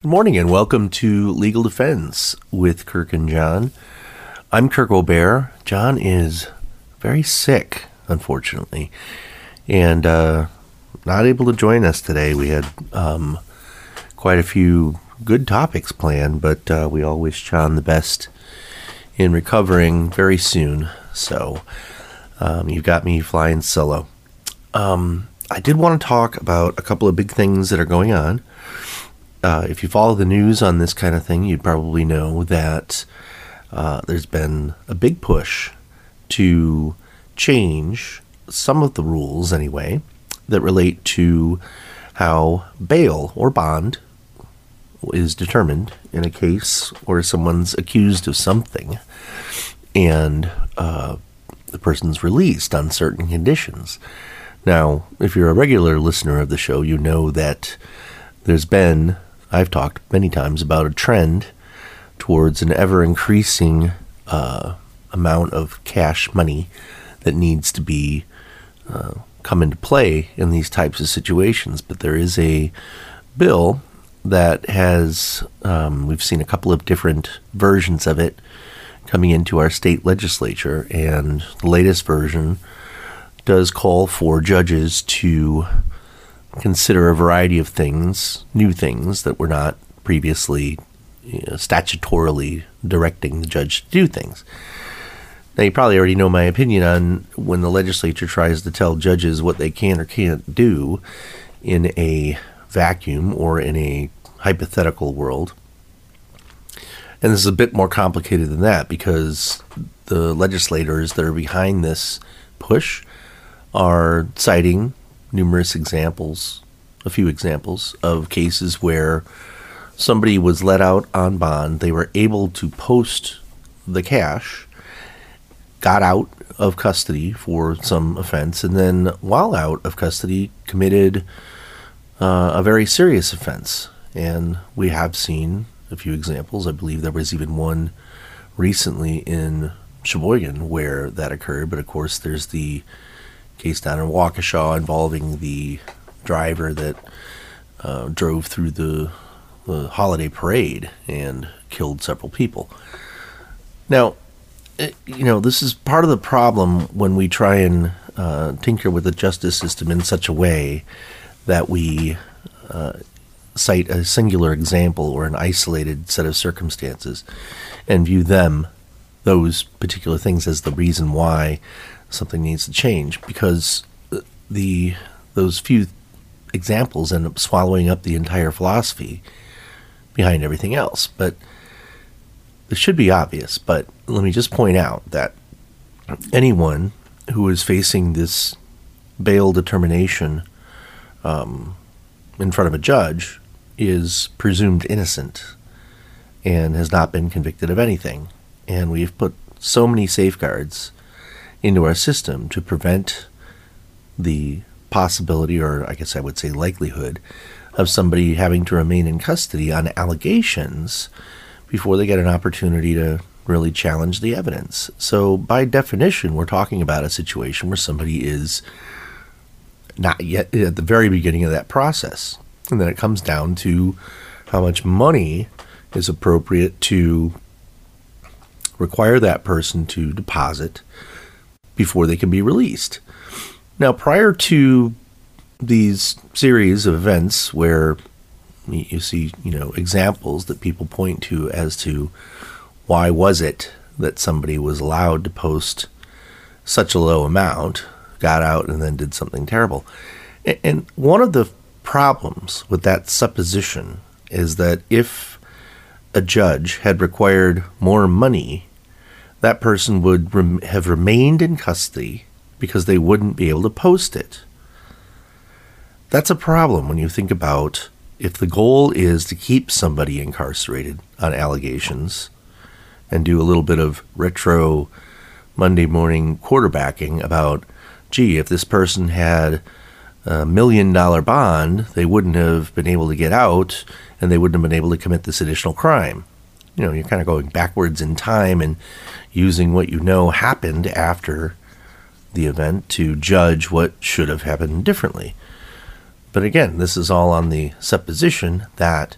Good morning and welcome to Legal Defense with Kirk and John. I'm Kirk Obear. John is very sick, unfortunately, and uh, not able to join us today. We had um, quite a few good topics planned, but uh, we all wish John the best in recovering very soon. So um, you've got me flying solo. Um, I did want to talk about a couple of big things that are going on uh, if you follow the news on this kind of thing, you'd probably know that uh, there's been a big push to change some of the rules, anyway, that relate to how bail or bond is determined in a case where someone's accused of something and uh, the person's released on certain conditions. Now, if you're a regular listener of the show, you know that there's been I've talked many times about a trend towards an ever increasing uh, amount of cash money that needs to be uh, come into play in these types of situations. But there is a bill that has, um, we've seen a couple of different versions of it coming into our state legislature, and the latest version does call for judges to consider a variety of things, new things that were not previously you know, statutorily directing the judge to do things. Now, you probably already know my opinion on when the legislature tries to tell judges what they can or can't do in a vacuum or in a hypothetical world. And this is a bit more complicated than that because the legislators that are behind this push are citing numerous examples, a few examples of cases where somebody was let out on bond. They were able to post the cash, got out of custody for some offense, and then while out of custody, committed uh, a very serious offense. And we have seen a few examples. I believe there was even one recently in Sheboygan where that occurred. But of course, there's the case down in Waukesha involving the driver that uh, drove through the, the, holiday parade and killed several people. Now, it, eh, you know, this is part of the problem when we try and uh, tinker with the justice system in such a way that we uh, cite a singular example or an isolated set of circumstances and view them, those particular things, as the reason why something needs to change because the those few examples end up swallowing up the entire philosophy behind everything else. But it should be obvious. But let me just point out that anyone who is facing this bail determination um, in front of a judge is presumed innocent and has not been convicted of anything. And we've put so many safeguards into our system to prevent the possibility, or I guess I would say likelihood, of somebody having to remain in custody on allegations before they get an opportunity to really challenge the evidence. So, by definition, we're talking about a situation where somebody is not yet at the very beginning of that process. And then it comes down to how much money is appropriate to require that person to deposit before they can be released. Now, prior to these series of events where you see, you know, examples that people point to as to why was it that somebody was allowed to post such a low amount, got out, and then did something terrible. And one of the problems with that supposition is that if a judge had required more money that person would rem- have remained in custody because they wouldn't be able to post it. That's a problem when you think about if the goal is to keep somebody incarcerated on allegations and do a little bit of retro Monday morning quarterbacking about, gee, if this person had a million dollar bond, they wouldn't have been able to get out and they wouldn't have been able to commit this additional crime you know, you're kind of going backwards in time and using what you know happened after the event to judge what should have happened differently. But again, this is all on the supposition that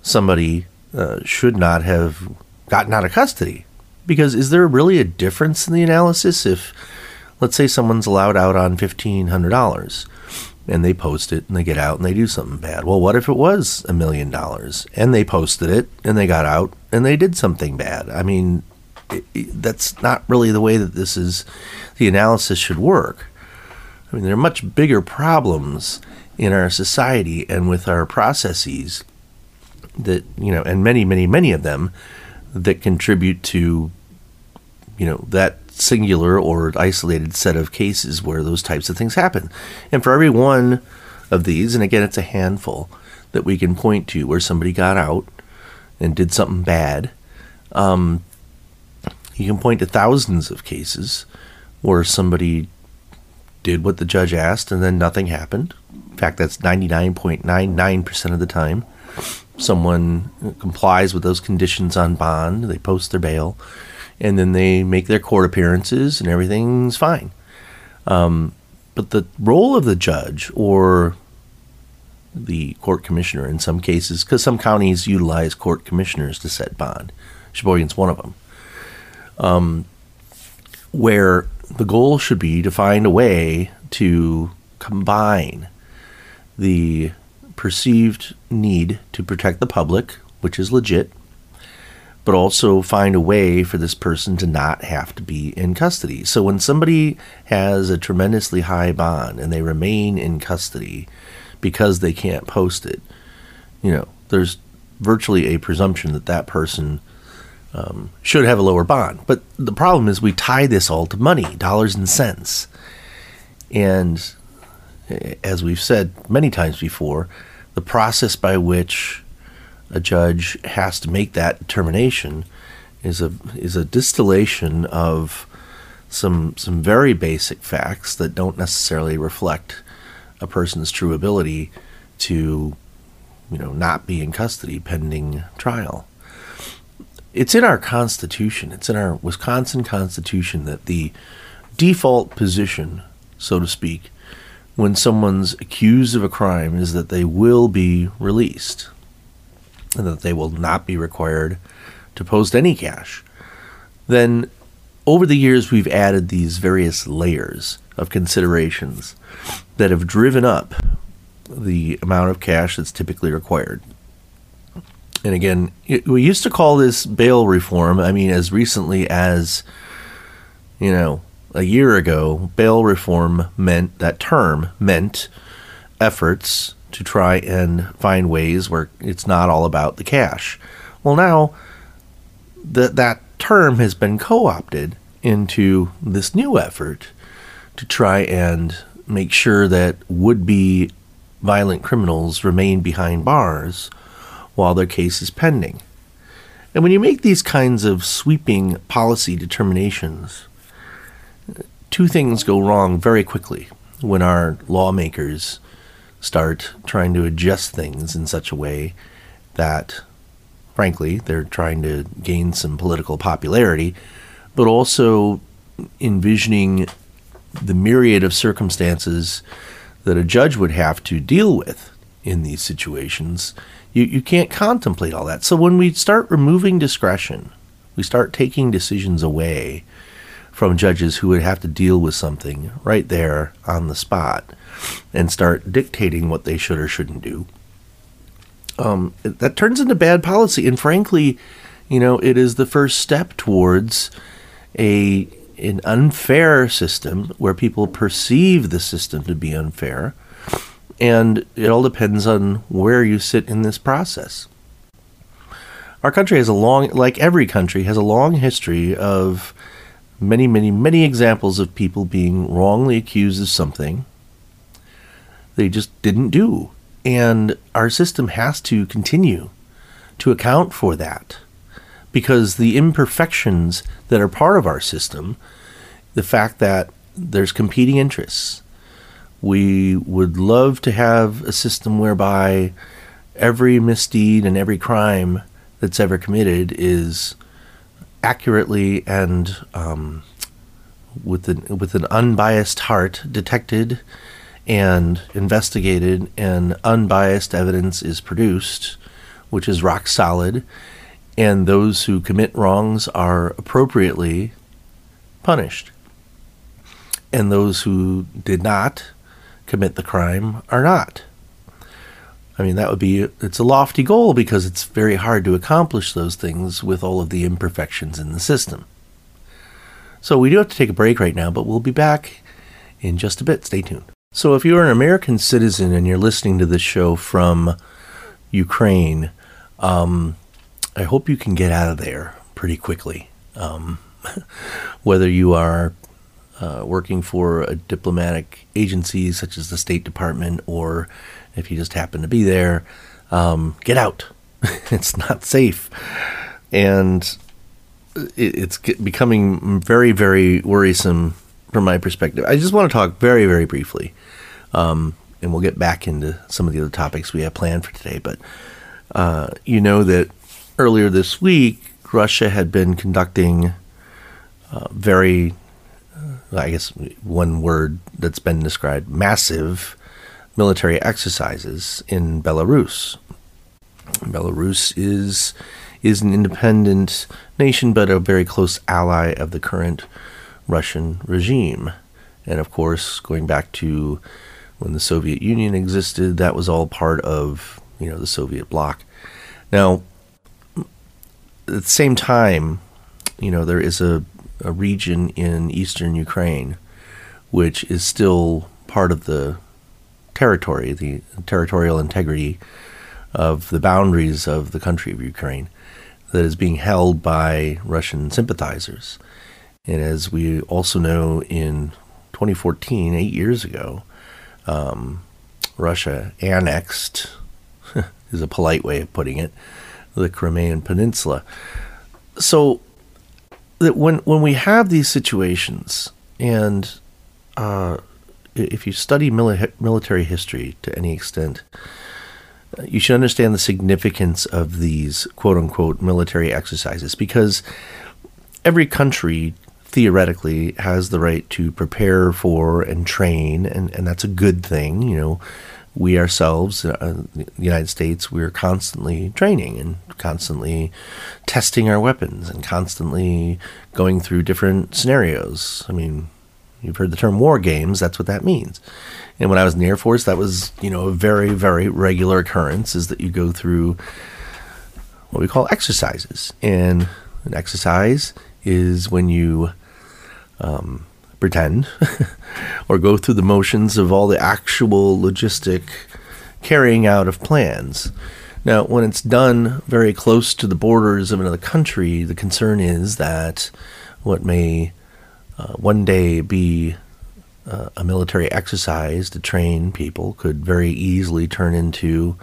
somebody uh, should not have gotten out of custody. Because is there really a difference in the analysis if, let's say, someone's allowed out on $1,500 and they post it and they get out and they do something bad? Well, what if it was a million dollars and they posted it and they got out and they did something bad? I mean, it, it, that's not really the way that this is, the analysis should work. I mean, there are much bigger problems in our society and with our processes that, you know, and many, many, many of them that contribute to, you know, that singular or isolated set of cases where those types of things happen. And for every one of these, and again, it's a handful that we can point to where somebody got out and did something bad. Um, you can point to thousands of cases where somebody did what the judge asked and then nothing happened. In fact, that's 99.99% of the time someone complies with those conditions on bond, they post their bail, and then they make their court appearances, and everything's fine. Um, but the role of the judge or the court commissioner in some cases, because some counties utilize court commissioners to set bond, Sheboygan's one of them, um, where the goal should be to find a way to combine the perceived need to protect the public, which is legit, but also find a way for this person to not have to be in custody. So when somebody has a tremendously high bond and they remain in custody because they can't post it, you know, there's virtually a presumption that that person um, should have a lower bond. But the problem is we tie this all to money, dollars and cents. And eh, as we've said many times before, the process by which a judge has to make that determination is a is a distillation of some some very basic facts that don't necessarily reflect a person's true ability to you know not be in custody pending trial. It's in our constitution, it's in our Wisconsin constitution that the default position, so to speak, when someone's accused of a crime is that they will be released and that they will not be required to post any cash. Then, over the years, we've added these various layers of considerations that have driven up the amount of cash that's typically required. And again, we used to call this bail reform. I mean, as recently as, you know, a year ago, bail reform meant that term meant efforts to try and find ways where it's not all about the cash. Well, now that that term has been co-opted into this new effort to try and make sure that would-be violent criminals remain behind bars while their case is pending. And when you make these kinds of sweeping policy determinations, two things go wrong very quickly when our lawmakers start trying to adjust things in such a way that, frankly, they're trying to gain some political popularity, but also envisioning the myriad of circumstances that a judge would have to deal with in these situations. You, you can't contemplate all that. So when we start removing discretion, we start taking decisions away from judges who would have to deal with something right there on the spot and start dictating what they should or shouldn't do. Um, that turns into bad policy, and frankly, you know, it is the first step towards a an unfair system where people perceive the system to be unfair, and it all depends on where you sit in this process. Our country has a long, like every country, has a long history of many, many, many examples of people being wrongly accused of something they just didn't do. And our system has to continue to account for that because the imperfections that are part of our system, the fact that there's competing interests, we would love to have a system whereby every misdeed and every crime that's ever committed is accurately and um, with an with an unbiased heart detected and investigated, and unbiased evidence is produced which is rock solid, and those who commit wrongs are appropriately punished. And those who did not commit the crime are not. I mean, that would be, it's a lofty goal because it's very hard to accomplish those things with all of the imperfections in the system. So we do have to take a break right now, but we'll be back in just a bit. Stay tuned. So if you're an American citizen and you're listening to this show from Ukraine, um, I hope you can get out of there pretty quickly. Um, whether you are uh, working for a diplomatic agency such as the State Department, or if you just happen to be there, um, get out. it's not safe, and it's becoming very, very worrisome from my perspective. I just want to talk very, very briefly, um, and we'll get back into some of the other topics we have planned for today. But uh, you know that earlier this week, Russia had been conducting uh, very, uh, I guess, one word that's been described massive military exercises in Belarus. Belarus is is an independent nation, but a very close ally of the current Russian regime. And of course, going back to when the Soviet Union existed, that was all part of you know the Soviet bloc. Now, at the same time, you know, there is a, a region in eastern Ukraine which is still part of the territory, the territorial integrity of the boundaries of the country of Ukraine that is being held by Russian sympathizers. And as we also know, in 2014, eight years ago, um, Russia annexed, is a polite way of putting it, the Crimean Peninsula. So that when when we have these situations, and uh, if you study mili- military history to any extent, you should understand the significance of these quote unquote military exercises because every country theoretically has the right to prepare for and train, and, and that's a good thing. You know, we ourselves, uh, the United States, we're constantly training and constantly testing our weapons and constantly going through different scenarios. I mean, you've heard the term war games, that's what that means. And when I was in the Air Force, that was, you know, a very, very regular occurrence is that you go through what we call exercises. And an exercise is when you um, pretend or go through the motions of all the actual logistic carrying out of plans. Now, when it's done very close to the borders of another country, the concern is that what may uh, one day be uh, a military exercise to train people could very easily turn into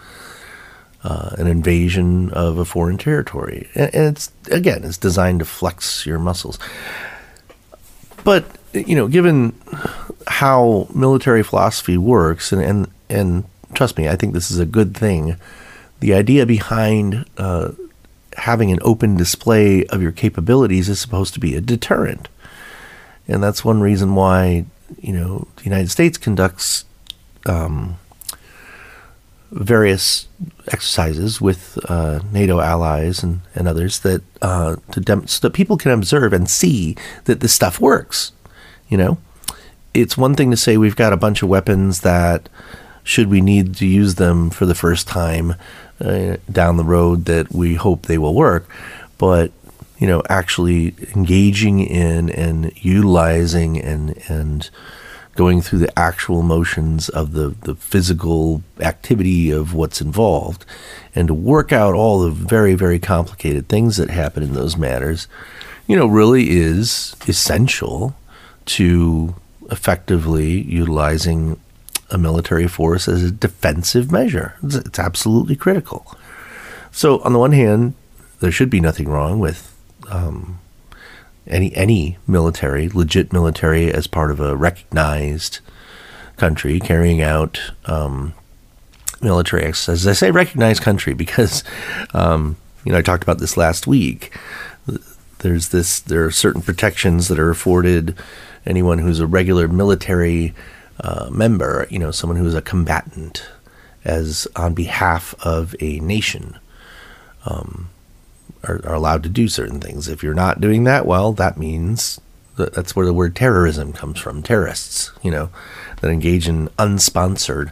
uh, an invasion of a foreign territory. And, and it's, again, it's designed to flex your muscles. But you know, given how military philosophy works, and and and trust me, I think this is a good thing. The idea behind uh, having an open display of your capabilities is supposed to be a deterrent, and that's one reason why you know the United States conducts um, various exercises with uh, NATO allies and, and others that uh, to dem- so that people can observe and see that this stuff works. You know, it's one thing to say we've got a bunch of weapons that, should we need to use them for the first time uh, down the road, that we hope they will work, but you know, actually engaging in and utilizing and and going through the actual motions of the, the physical activity of what's involved and to work out all the very, very complicated things that happen in those matters, you know, really is essential to effectively utilizing a military force as a defensive measure. It's, it's absolutely critical. So, on the one hand, there should be nothing wrong with um, any any military, legit military, as part of a recognized country carrying out um, military exercises. I say recognized country because um, you know I talked about this last week. There's this. There are certain protections that are afforded anyone who's a regular military uh, member. You know, someone who is a combatant, as on behalf of a nation. um, are, are allowed to do certain things. If you're not doing that, well, that means that that's where the word terrorism comes from. Terrorists, you know, that engage in unsponsored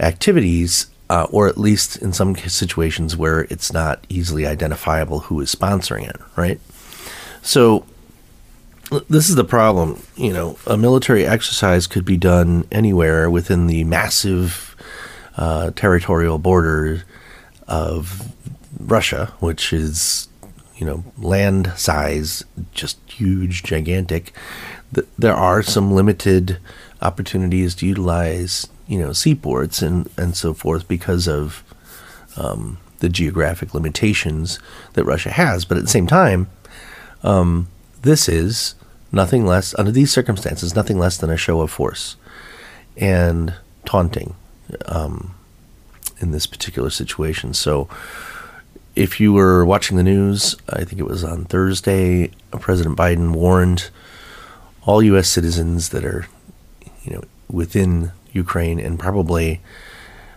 activities, uh, or at least in some situations where it's not easily identifiable who is sponsoring it, right? So this is the problem. You know, a military exercise could be done anywhere within the massive uh, territorial border of Russia, which is, you know, land size, just huge, gigantic. There are some limited opportunities to utilize, you know, seaports and, and so forth because of um, the geographic limitations that Russia has. But at the same time, um, this is nothing less, under these circumstances, nothing less than a show of force and taunting um, in this particular situation. So, if you were watching the news, I think it was on Thursday, President Biden warned all U.S. citizens that are, you know, within Ukraine and probably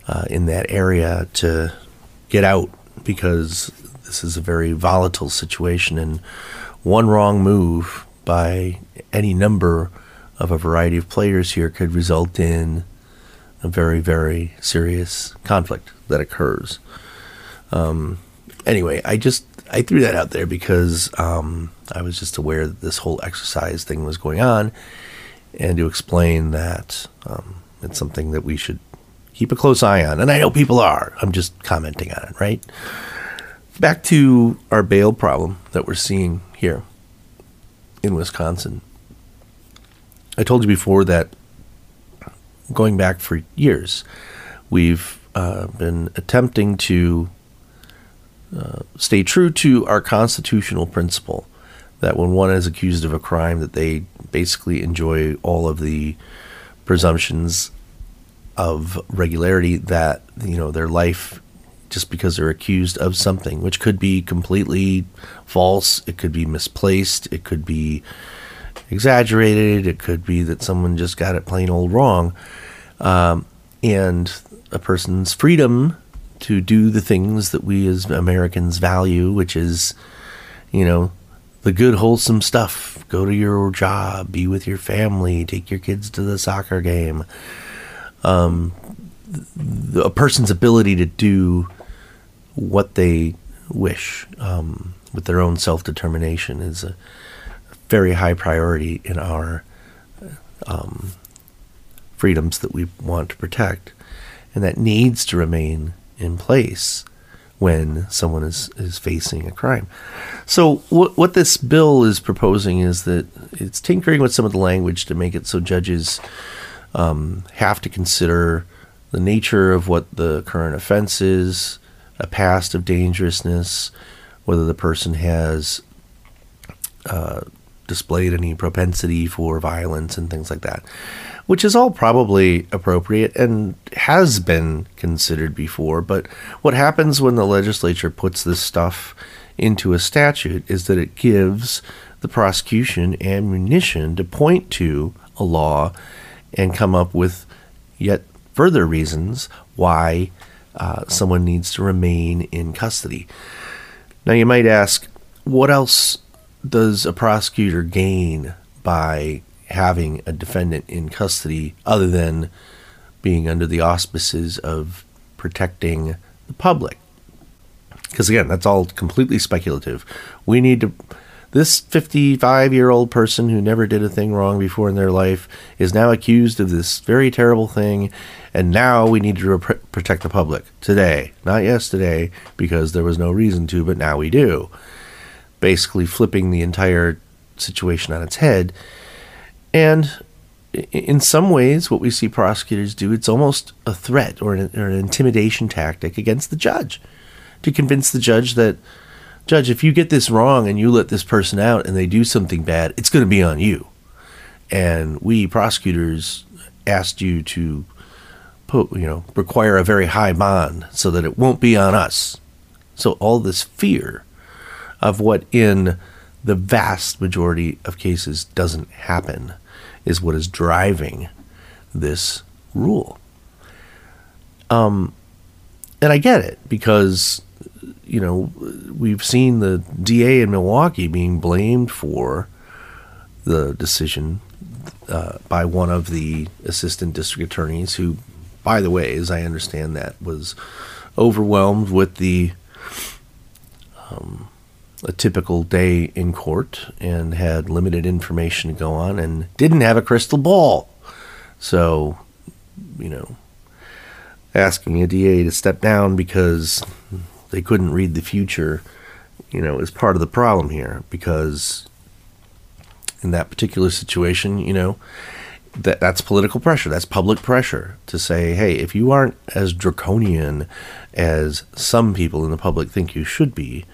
uh, in that area to get out because this is a very volatile situation and one wrong move by any number of a variety of players here could result in a very, very serious conflict that occurs. Um, anyway, I just I threw that out there because um, I was just aware that this whole exercise thing was going on, and to explain that um, it's something that we should keep a close eye on. And I know people are. I'm just commenting on it, right? Back to our bail problem that we're seeing here in Wisconsin. I told you before that going back for years, we've uh, been attempting to uh, stay true to our constitutional principle that when one is accused of a crime, that they basically enjoy all of the presumptions of regularity that you know their life just because they're accused of something, which could be completely false, it could be misplaced, it could be exaggerated, it could be that someone just got it plain old wrong. Um, and a person's freedom to do the things that we as Americans value, which is, you know, the good, wholesome stuff. Go to your job, be with your family, take your kids to the soccer game. Um, a person's ability to do what they wish um, with their own self determination is a very high priority in our um, freedoms that we want to protect. And that needs to remain in place when someone is, is facing a crime. So, what, what this bill is proposing is that it's tinkering with some of the language to make it so judges um, have to consider the nature of what the current offense is, a past of dangerousness, whether the person has uh, displayed any propensity for violence and things like that, which is all probably appropriate and has been considered before. But what happens when the legislature puts this stuff into a statute is that it gives the prosecution ammunition to point to a law and come up with yet further reasons why uh, someone needs to remain in custody. Now, you might ask, what else does a prosecutor gain by having a defendant in custody other than being under the auspices of protecting the public? Because again, that's all completely speculative. We need to this 55 year old person who never did a thing wrong before in their life is now accused of this very terrible thing, and now we need to protect the public today, not yesterday, because there was no reason to, but now we do. Basically, flipping the entire situation on its head. And in some ways, what we see prosecutors do, it's almost a threat or an, or an intimidation tactic against the judge to convince the judge that Judge, if you get this wrong and you let this person out and they do something bad, it's going to be on you. And we prosecutors asked you to put, you know, require a very high bond so that it won't be on us. So all this fear of what in the vast majority of cases doesn't happen is what is driving this rule. Um, and I get it because you know, we've seen the DA in Milwaukee being blamed for the decision uh, by one of the assistant district attorneys, who, by the way, as I understand that, was overwhelmed with the um, a typical day in court and had limited information to go on and didn't have a crystal ball. So, you know, asking a DA to step down because they couldn't read the future, you know, is part of the problem here because in that particular situation, you know, that that's political pressure. That's public pressure to say, hey, if you aren't as draconian as some people in the public think you should be,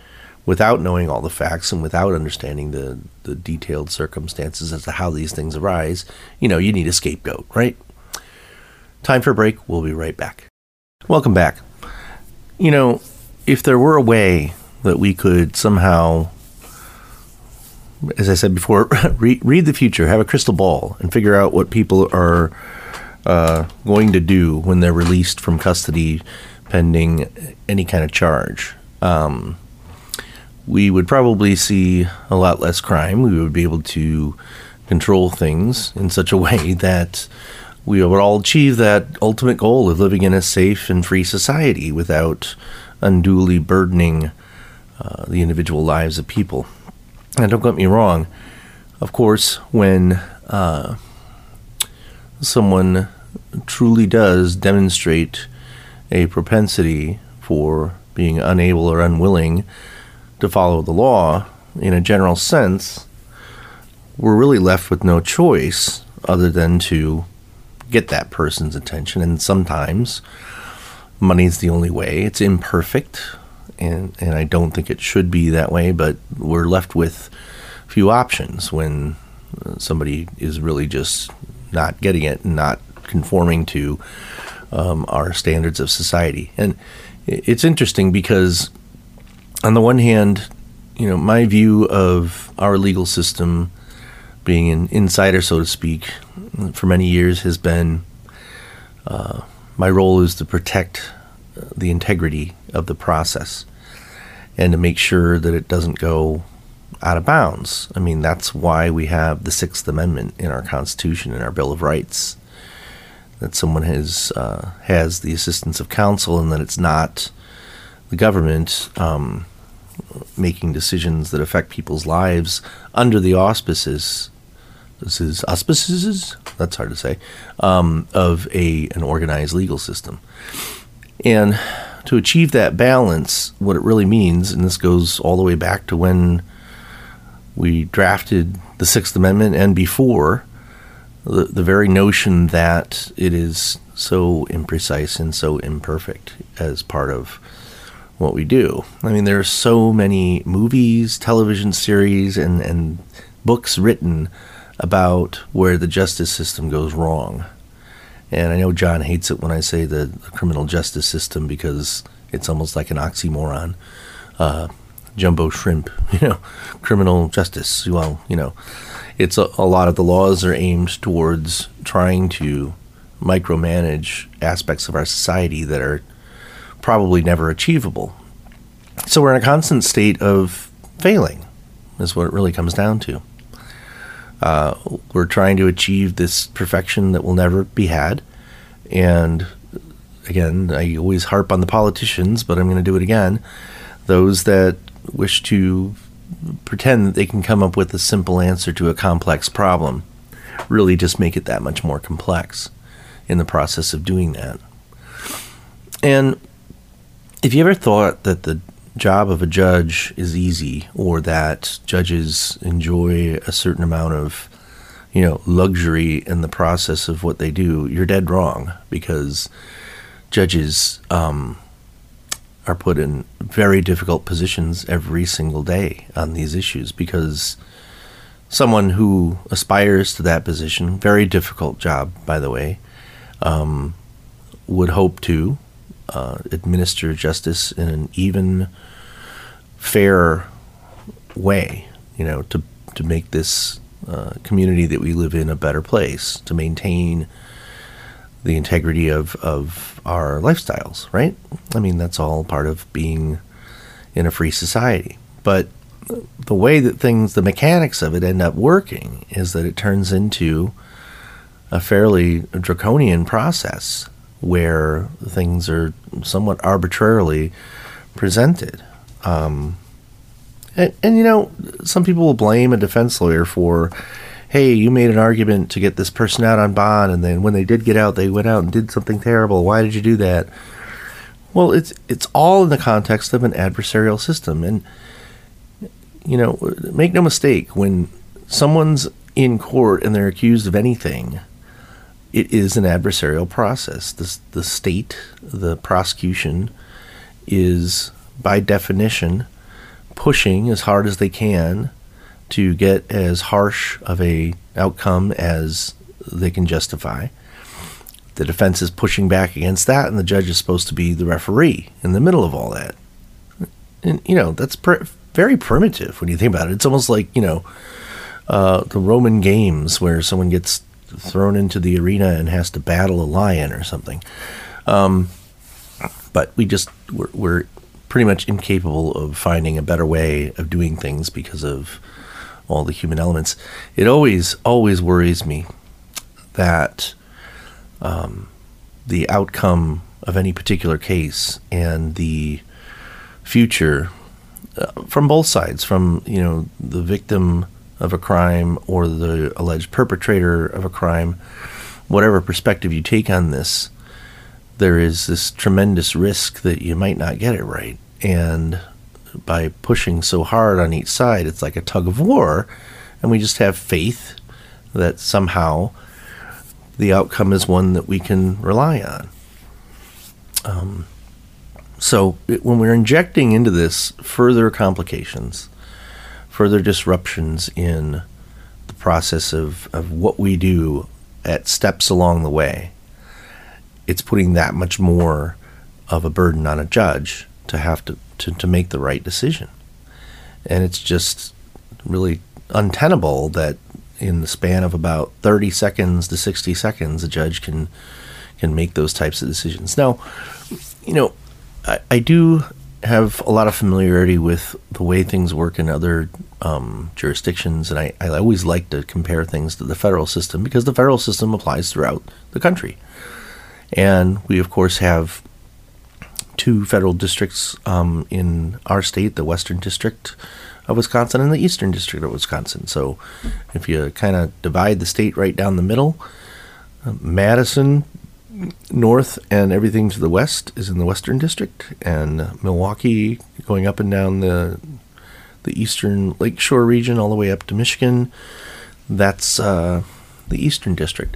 without knowing all the facts and without understanding the, the detailed circumstances as to how these things arise, you know, you need a scapegoat, right? Time for a break. We'll be right back. Welcome back. You know, if there were a way that we could somehow, as I said before, read, read the future, have a crystal ball, and figure out what people are uh, going to do when they're released from custody pending any kind of charge. Um, we would probably see a lot less crime. We would be able to control things in such a way that we would all achieve that ultimate goal of living in a safe and free society without unduly burdening uh, the individual lives of people. And don't get me wrong, of course, when uh, someone truly does demonstrate a propensity for being unable or unwilling to follow the law in a general sense, we're really left with no choice other than to get that person's attention. And sometimes money's the only way. It's imperfect, and and I don't think it should be that way. But we're left with few options when uh, somebody is really just not getting it and not conforming to um, our standards of society. And it's interesting because, on the one hand, you know, my view of our legal system being an insider, so to speak, for many years has been uh, my role is to protect the integrity of the process and to make sure that it doesn't go out of bounds. I mean, that's why we have the Sixth Amendment in our Constitution and our Bill of Rights. That someone has uh, has the assistance of counsel, and that it's not the government um, making decisions that affect people's lives under the auspices. This is auspices. That's hard to say. Um, of a an organized legal system. And to achieve that balance, what it really means, and this goes all the way back to when we drafted the Sixth Amendment and before, the, the very notion that it is so imprecise and so imperfect as part of what we do. I mean, there are so many movies, television series, and, and books written about where the justice system goes wrong. And I know John hates it when I say the, criminal justice system because it's almost like an oxymoron. Uh, jumbo shrimp, you know, criminal justice. Well, you know, it's a, a lot of the laws are aimed towards trying to micromanage aspects of our society that are probably never achievable. So we're in a constant state of failing, is what it really comes down to. Uh, we're trying to achieve this perfection that will never be had. And again, I always harp on the politicians, but I'm going to do it again. Those that wish to pretend that they can come up with a simple answer to a complex problem really just make it that much more complex in the process of doing that. And if you ever thought that the job of a judge is easy or that judges enjoy a certain amount of you know luxury in the process of what they do? You're dead wrong because judges um, are put in very difficult positions every single day on these issues because someone who aspires to that position very difficult job by the way um, would hope to uh, administer justice in an even, fair way, you know, to, to make this uh, community that we live in a better place, to maintain the integrity of, of our lifestyles, right? I mean, that's all part of being in a free society. But the way that things, the mechanics of it end up working is that it turns into a fairly draconian process where things are somewhat arbitrarily presented. Um, and, and, you know, some people will blame a defense lawyer for, hey, you made an argument to get this person out on bond, and then when they did get out, they went out and did something terrible. Why did you do that? Well, it's it's all in the context of an adversarial system, and you know, make no mistake, when someone's in court and they're accused of anything, it is an adversarial process. The, the state, the prosecution, is by definition pushing as hard as they can to get as harsh of a outcome as they can justify. The defense is pushing back against that, and the judge is supposed to be the referee in the middle of all that. And you know that's pr- very primitive when you think about it. It's almost like you know uh, the Roman games where someone gets thrown into the arena and has to battle a lion or something. Um, but we just we're, we're pretty much incapable of finding a better way of doing things because of all the human elements. It always always worries me that um, the outcome of any particular case and the future uh, from both sides, from you know the victim of a crime or the alleged perpetrator of a crime, whatever perspective you take on this, there is this tremendous risk that you might not get it right. And by pushing so hard on each side, it's like a tug of war. And we just have faith that somehow the outcome is one that we can rely on. Um, so it, when we're injecting into this further complications, further disruptions in the process of, of what we do at steps along the way, it's putting that much more of a burden on a judge to have to, to, to make the right decision. And it's just really untenable that in the span of about 30 seconds to 60 seconds, a judge can can make those types of decisions. Now, you know, I, I do have a lot of familiarity with the way things work in other um, jurisdictions, and I, I always like to compare things to the federal system because the federal system applies throughout the country. And we, of course, have two federal districts um, in our state the Western District of Wisconsin and the Eastern District of Wisconsin. So if you kind of divide the state right down the middle, uh, Madison north and everything to the west is in the Western District, and Milwaukee going up and down the the eastern lakeshore region all the way up to Michigan. That's uh, the Eastern District.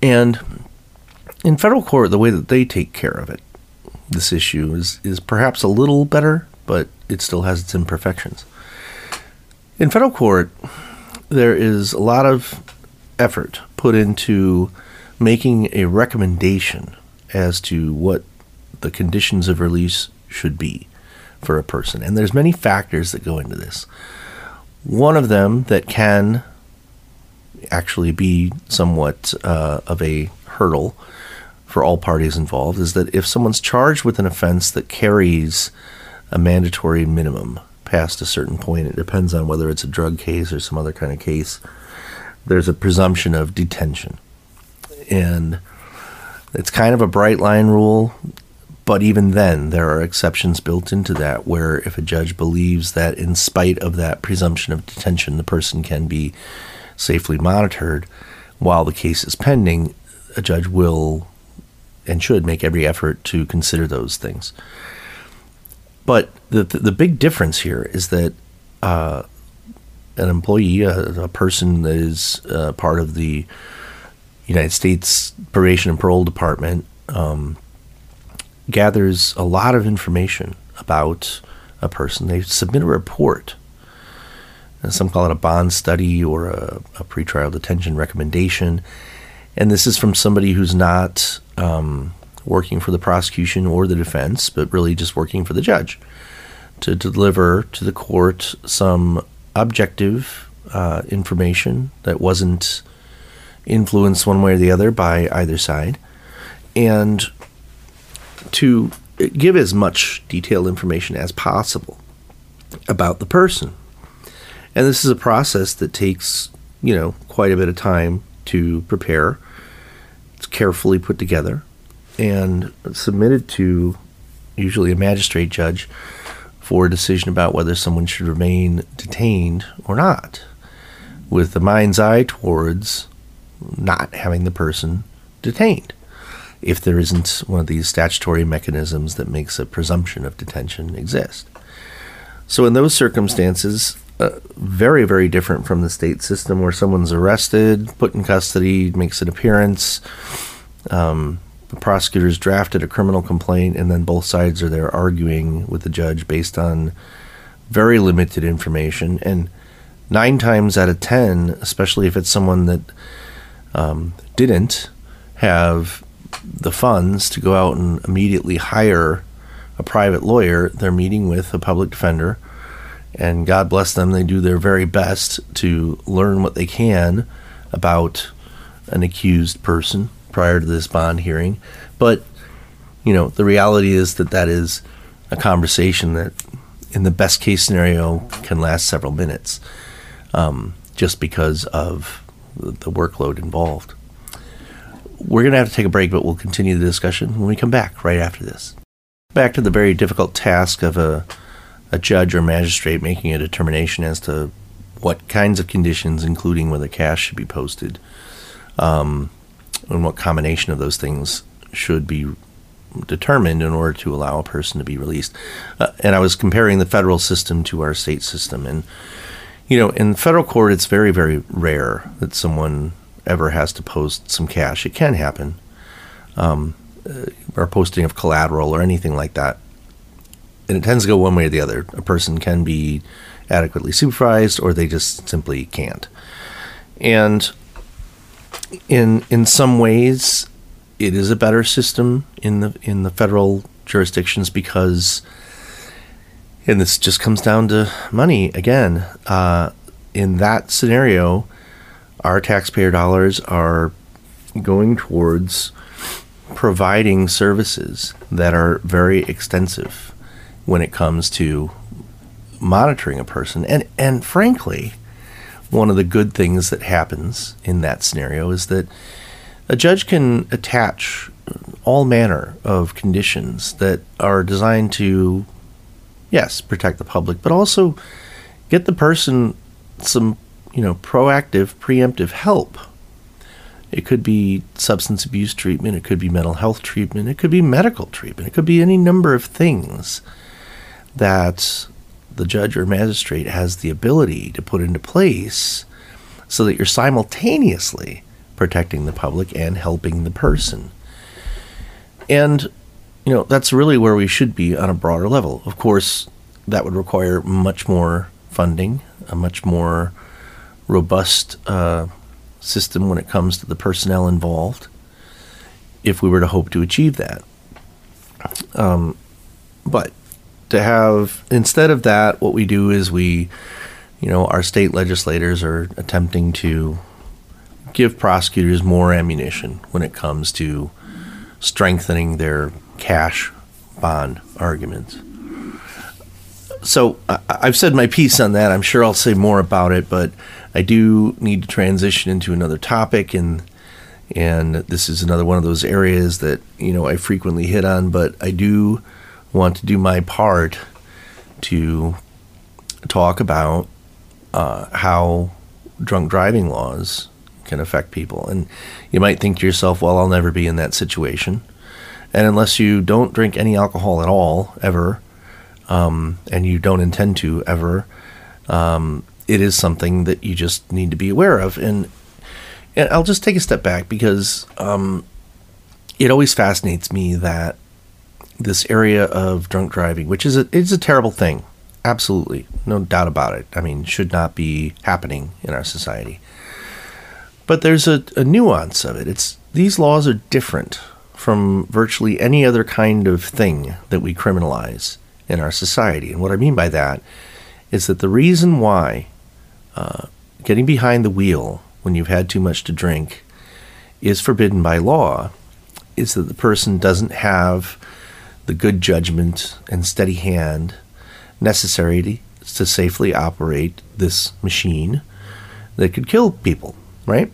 And in federal court, the way that they take care of it, this issue is, is perhaps a little better, but it still has its imperfections. In federal court, there is a lot of effort put into making a recommendation as to what the conditions of release should be for a person. And there's many factors that go into this. One of them that can actually be somewhat uh, of a hurdle for all parties involved is that if someone's charged with an offense that carries a mandatory minimum past a certain point, it depends on whether it's a drug case or some other kind of case, there's a presumption of detention. And it's kind of a bright line rule. But even then, there are exceptions built into that where if a judge believes that, in spite of that presumption of detention, the person can be safely monitored while the case is pending, a judge will and should make every effort to consider those things. But the the, the big difference here is that uh, an employee, a, a, person that is uh, part of the United States Probation and Parole Department, um, gathers a lot of information about a person. They submit a report. And some call it a bond study or a, a pretrial detention recommendation. And this is from somebody who's not um, working for the prosecution or the defense, but really just working for the judge to deliver to the court some objective uh, information that wasn't influenced one way or the other by either side and to give as much detailed information as possible about the person. And this is a process that takes, you know, quite a bit of time to prepare. It's carefully put together and submitted to usually a magistrate judge for a decision about whether someone should remain detained or not, with the mind's eye towards not having the person detained if there isn't one of these statutory mechanisms that makes a presumption of detention exist. So, in those circumstances, uh, very, very different from the state system where someone's arrested, put in custody, makes an appearance. Um, the prosecutors drafted a criminal complaint, and then both sides are there arguing with the judge based on very limited information. And nine times out of ten, especially if it's someone that um, didn't have the funds to go out and immediately hire a private lawyer, they're meeting with a public defender. And God bless them, they do their very best to learn what they can about an accused person prior to this bond hearing. But, you know, the reality is that that is a conversation that, in the best case scenario, can last several minutes um, just because of the workload involved. We're going to have to take a break, but we'll continue the discussion when we come back right after this. Back to the very difficult task of a, a judge or magistrate making a determination as to what kinds of conditions, including whether cash should be posted, um, and what combination of those things should be determined in order to allow a person to be released. Uh, and I was comparing the federal system to our state system. And, you know, in federal court, it's very, very rare that someone ever has to post some cash. It can happen, um, uh, or posting of collateral or anything like that. And it tends to go one way or the other. A person can be adequately supervised, or they just simply can't. And in in some ways, it is a better system in the in the federal jurisdictions because, and this just comes down to money again. Uh, in that scenario, our taxpayer dollars are going towards providing services that are very extensive when it comes to monitoring a person and and frankly one of the good things that happens in that scenario is that a judge can attach all manner of conditions that are designed to yes protect the public but also get the person some you know, proactive, preemptive help. It could be substance abuse treatment, it could be mental health treatment, it could be medical treatment, it could be any number of things that the judge or magistrate has the ability to put into place so that you're simultaneously protecting the public and helping the person. And, you know, that's really where we should be on a broader level. Of course, that would require much more funding, a much more robust uh, system when it comes to the personnel involved if we were to hope to achieve that. Um, but to have, instead of that, what we do is we, you know, our state legislators are attempting to give prosecutors more ammunition when it comes to strengthening their cash bond arguments. So I've said my piece on that. I'm sure I'll say more about it, but I do need to transition into another topic, and and this is another one of those areas that you know I frequently hit on, but I do want to do my part to talk about uh, how drunk driving laws can affect people. And you might think to yourself, well, I'll never be in that situation. And unless you don't drink any alcohol at all, ever, um, and you don't intend to ever, um, it is something that you just need to be aware of. And, and I'll just take a step back because um, it always fascinates me that this area of drunk driving, which is a, it's a terrible thing, absolutely, no doubt about it. I mean, should not be happening in our society. But there's a, a nuance of it. It's these laws are different from virtually any other kind of thing that we criminalize in our society. And what I mean by that is that the reason why uh, getting behind the wheel when you've had too much to drink is forbidden by law is that the person doesn't have the good judgment and steady hand necessary to, to safely operate this machine that could kill people, right?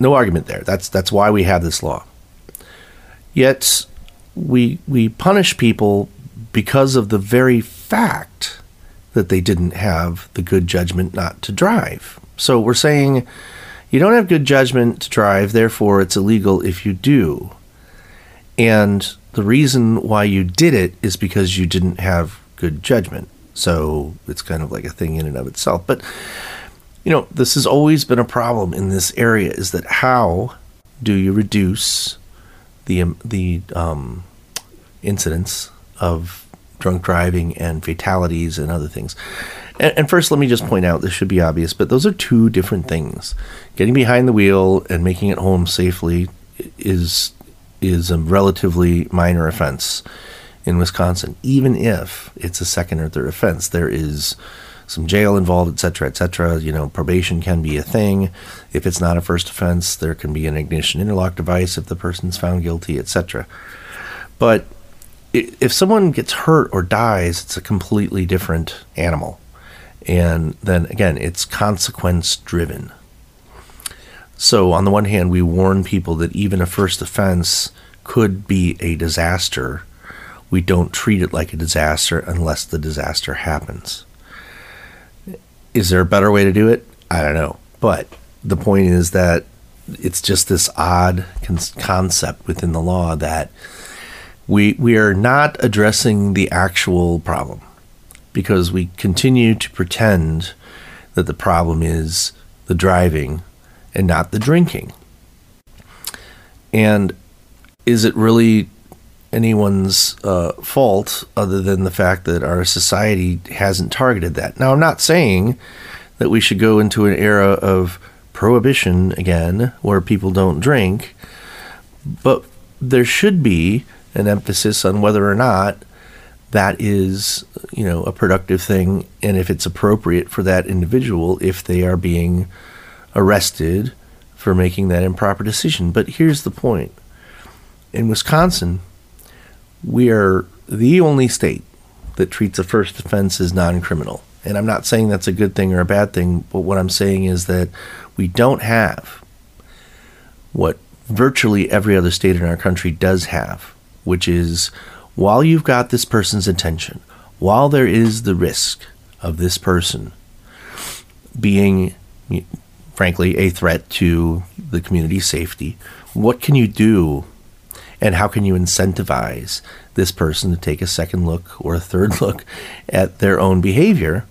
No argument there. That's that's why we have this law. Yet we we punish people because of the very fact that they didn't have the good judgment not to drive. So we're saying you don't have good judgment to drive, therefore it's illegal if you do. And the reason why you did it is because you didn't have good judgment. So it's kind of like a thing in and of itself. But you know, this has always been a problem in this area is that how do you reduce the um, the um, incidence of drunk driving and fatalities and other things? And, and first, let me just point out this should be obvious, but those are two different things. Getting behind the wheel and making it home safely is is a relatively minor offense in Wisconsin, even if it's a second or third offense. There is some jail involved, etc., etc. You know, probation can be a thing. If it's not a first offense, there can be an ignition interlock device if the person's found guilty, etc. But if someone gets hurt or dies, it's a completely different animal. And then again, it's consequence driven. So, on the one hand, we warn people that even a first offense could be a disaster. We don't treat it like a disaster unless the disaster happens. Is there a better way to do it? I don't know. But the point is that it's just this odd con- concept within the law that we we are not addressing the actual problem because we continue to pretend that the problem is the driving and not the drinking. And is it really anyone's uh, fault other than the fact that our society hasn't targeted that? Now, I'm not saying that we should go into an era of prohibition again where people don't drink, but there should be an emphasis on whether or not that is, you know, a productive thing and if it's appropriate for that individual if they are being arrested for making that improper decision. But here's the point. In Wisconsin, we are the only state that treats a first offense as non-criminal. And I'm not saying that's a good thing or a bad thing, but what I'm saying is that we don't have what virtually every other state in our country does have, which is while you've got this person's attention, while there is the risk of this person being, frankly, a threat to the community's safety, what can you do and how can you incentivize this person to take a second look or a third look at their own behavior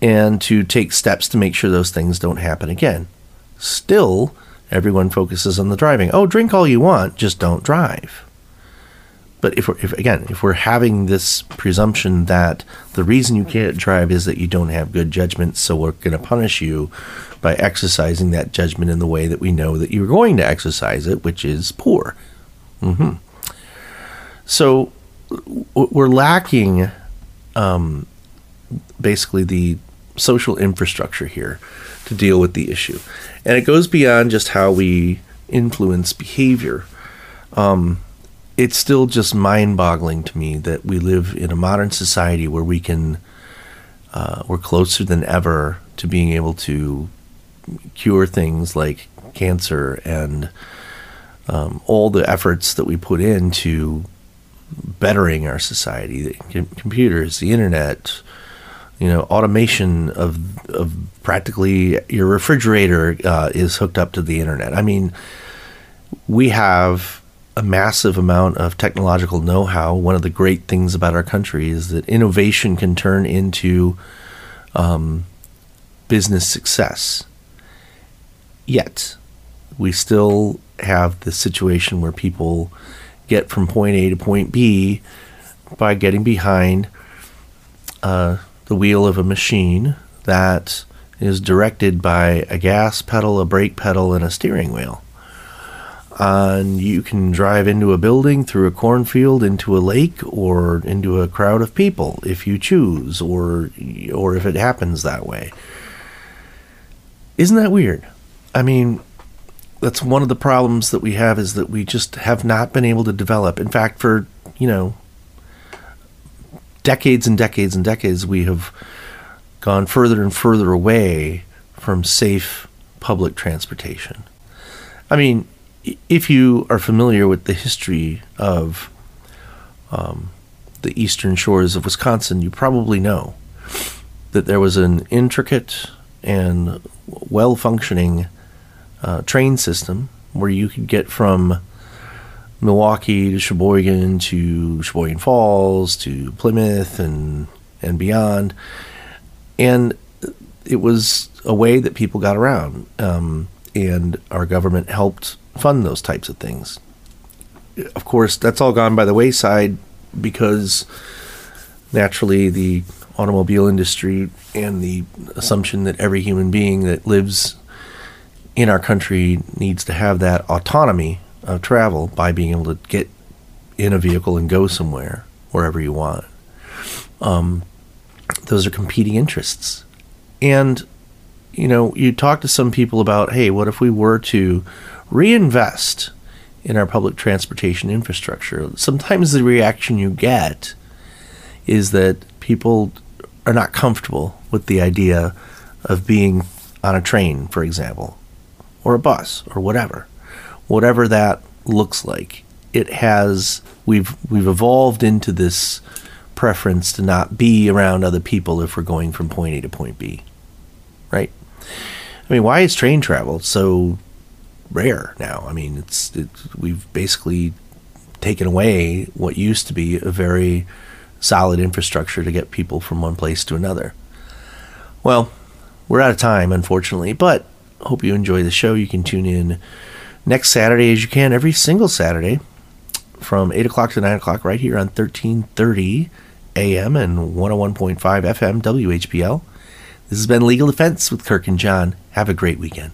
and to take steps to make sure those things don't happen again? Still, everyone focuses on the driving. Oh, drink all you want, just don't drive. But if, if again, if we're having this presumption that the reason you can't drive is that you don't have good judgment, so we're going to punish you by exercising that judgment in the way that we know that you're going to exercise it, which is poor. Mm-hmm. So we're lacking um, basically the social infrastructure here to deal with the issue. And it goes beyond just how we influence behavior. Um, it's still just mind boggling to me that we live in a modern society where we can, uh, we're closer than ever to being able to cure things like cancer and um, all the efforts that we put into bettering our society the computers, the internet, you know, automation of, of practically your refrigerator uh, is hooked up to the internet. I mean, we have a massive amount of technological know how. One of the great things about our country is that innovation can turn into um, business success. Yet, we still have the situation where people get from point A to point B by getting behind uh, the wheel of a machine that is directed by a gas pedal, a brake pedal, and a steering wheel and you can drive into a building, through a cornfield, into a lake, or into a crowd of people if you choose, or or if it happens that way. Isn't that weird? I mean, that's one of the problems that we have is that we just have not been able to develop. In fact, for you know decades and decades and decades, we have gone further and further away from safe public transportation. I mean, if you are familiar with the history of um, the eastern shores of Wisconsin, you probably know that there was an intricate and well functioning uh, train system where you could get from Milwaukee to Sheboygan to Sheboygan Falls to Plymouth and and beyond, and it was a way that people got around, um, and our government helped fund those types of things. Of course, that's all gone by the wayside because naturally the automobile industry and the assumption that every human being that lives in our country needs to have that autonomy of travel by being able to get in a vehicle and go somewhere wherever you want. Um, those are competing interests. And, you know, you talk to some people about, hey, what if we were to reinvest in our public transportation infrastructure? Sometimes the reaction you get is that people are not comfortable with the idea of being on a train, for example, or a bus or whatever, whatever that looks like. It has we've we've evolved into this preference to not be around other people if we're going from point A to point B. Right? I mean, why is train travel so rare now? I mean, it's, it's we've basically taken away what used to be a very solid infrastructure to get people from one place to another. Well, we're out of time, unfortunately, but hope you enjoy the show. You can tune in next Saturday as you can every single Saturday from 8 o'clock to 9 o'clock right here on 1330 AM and 101.5 FM WHBL. This has been Legal Defense with Kirk and John. Have a great weekend.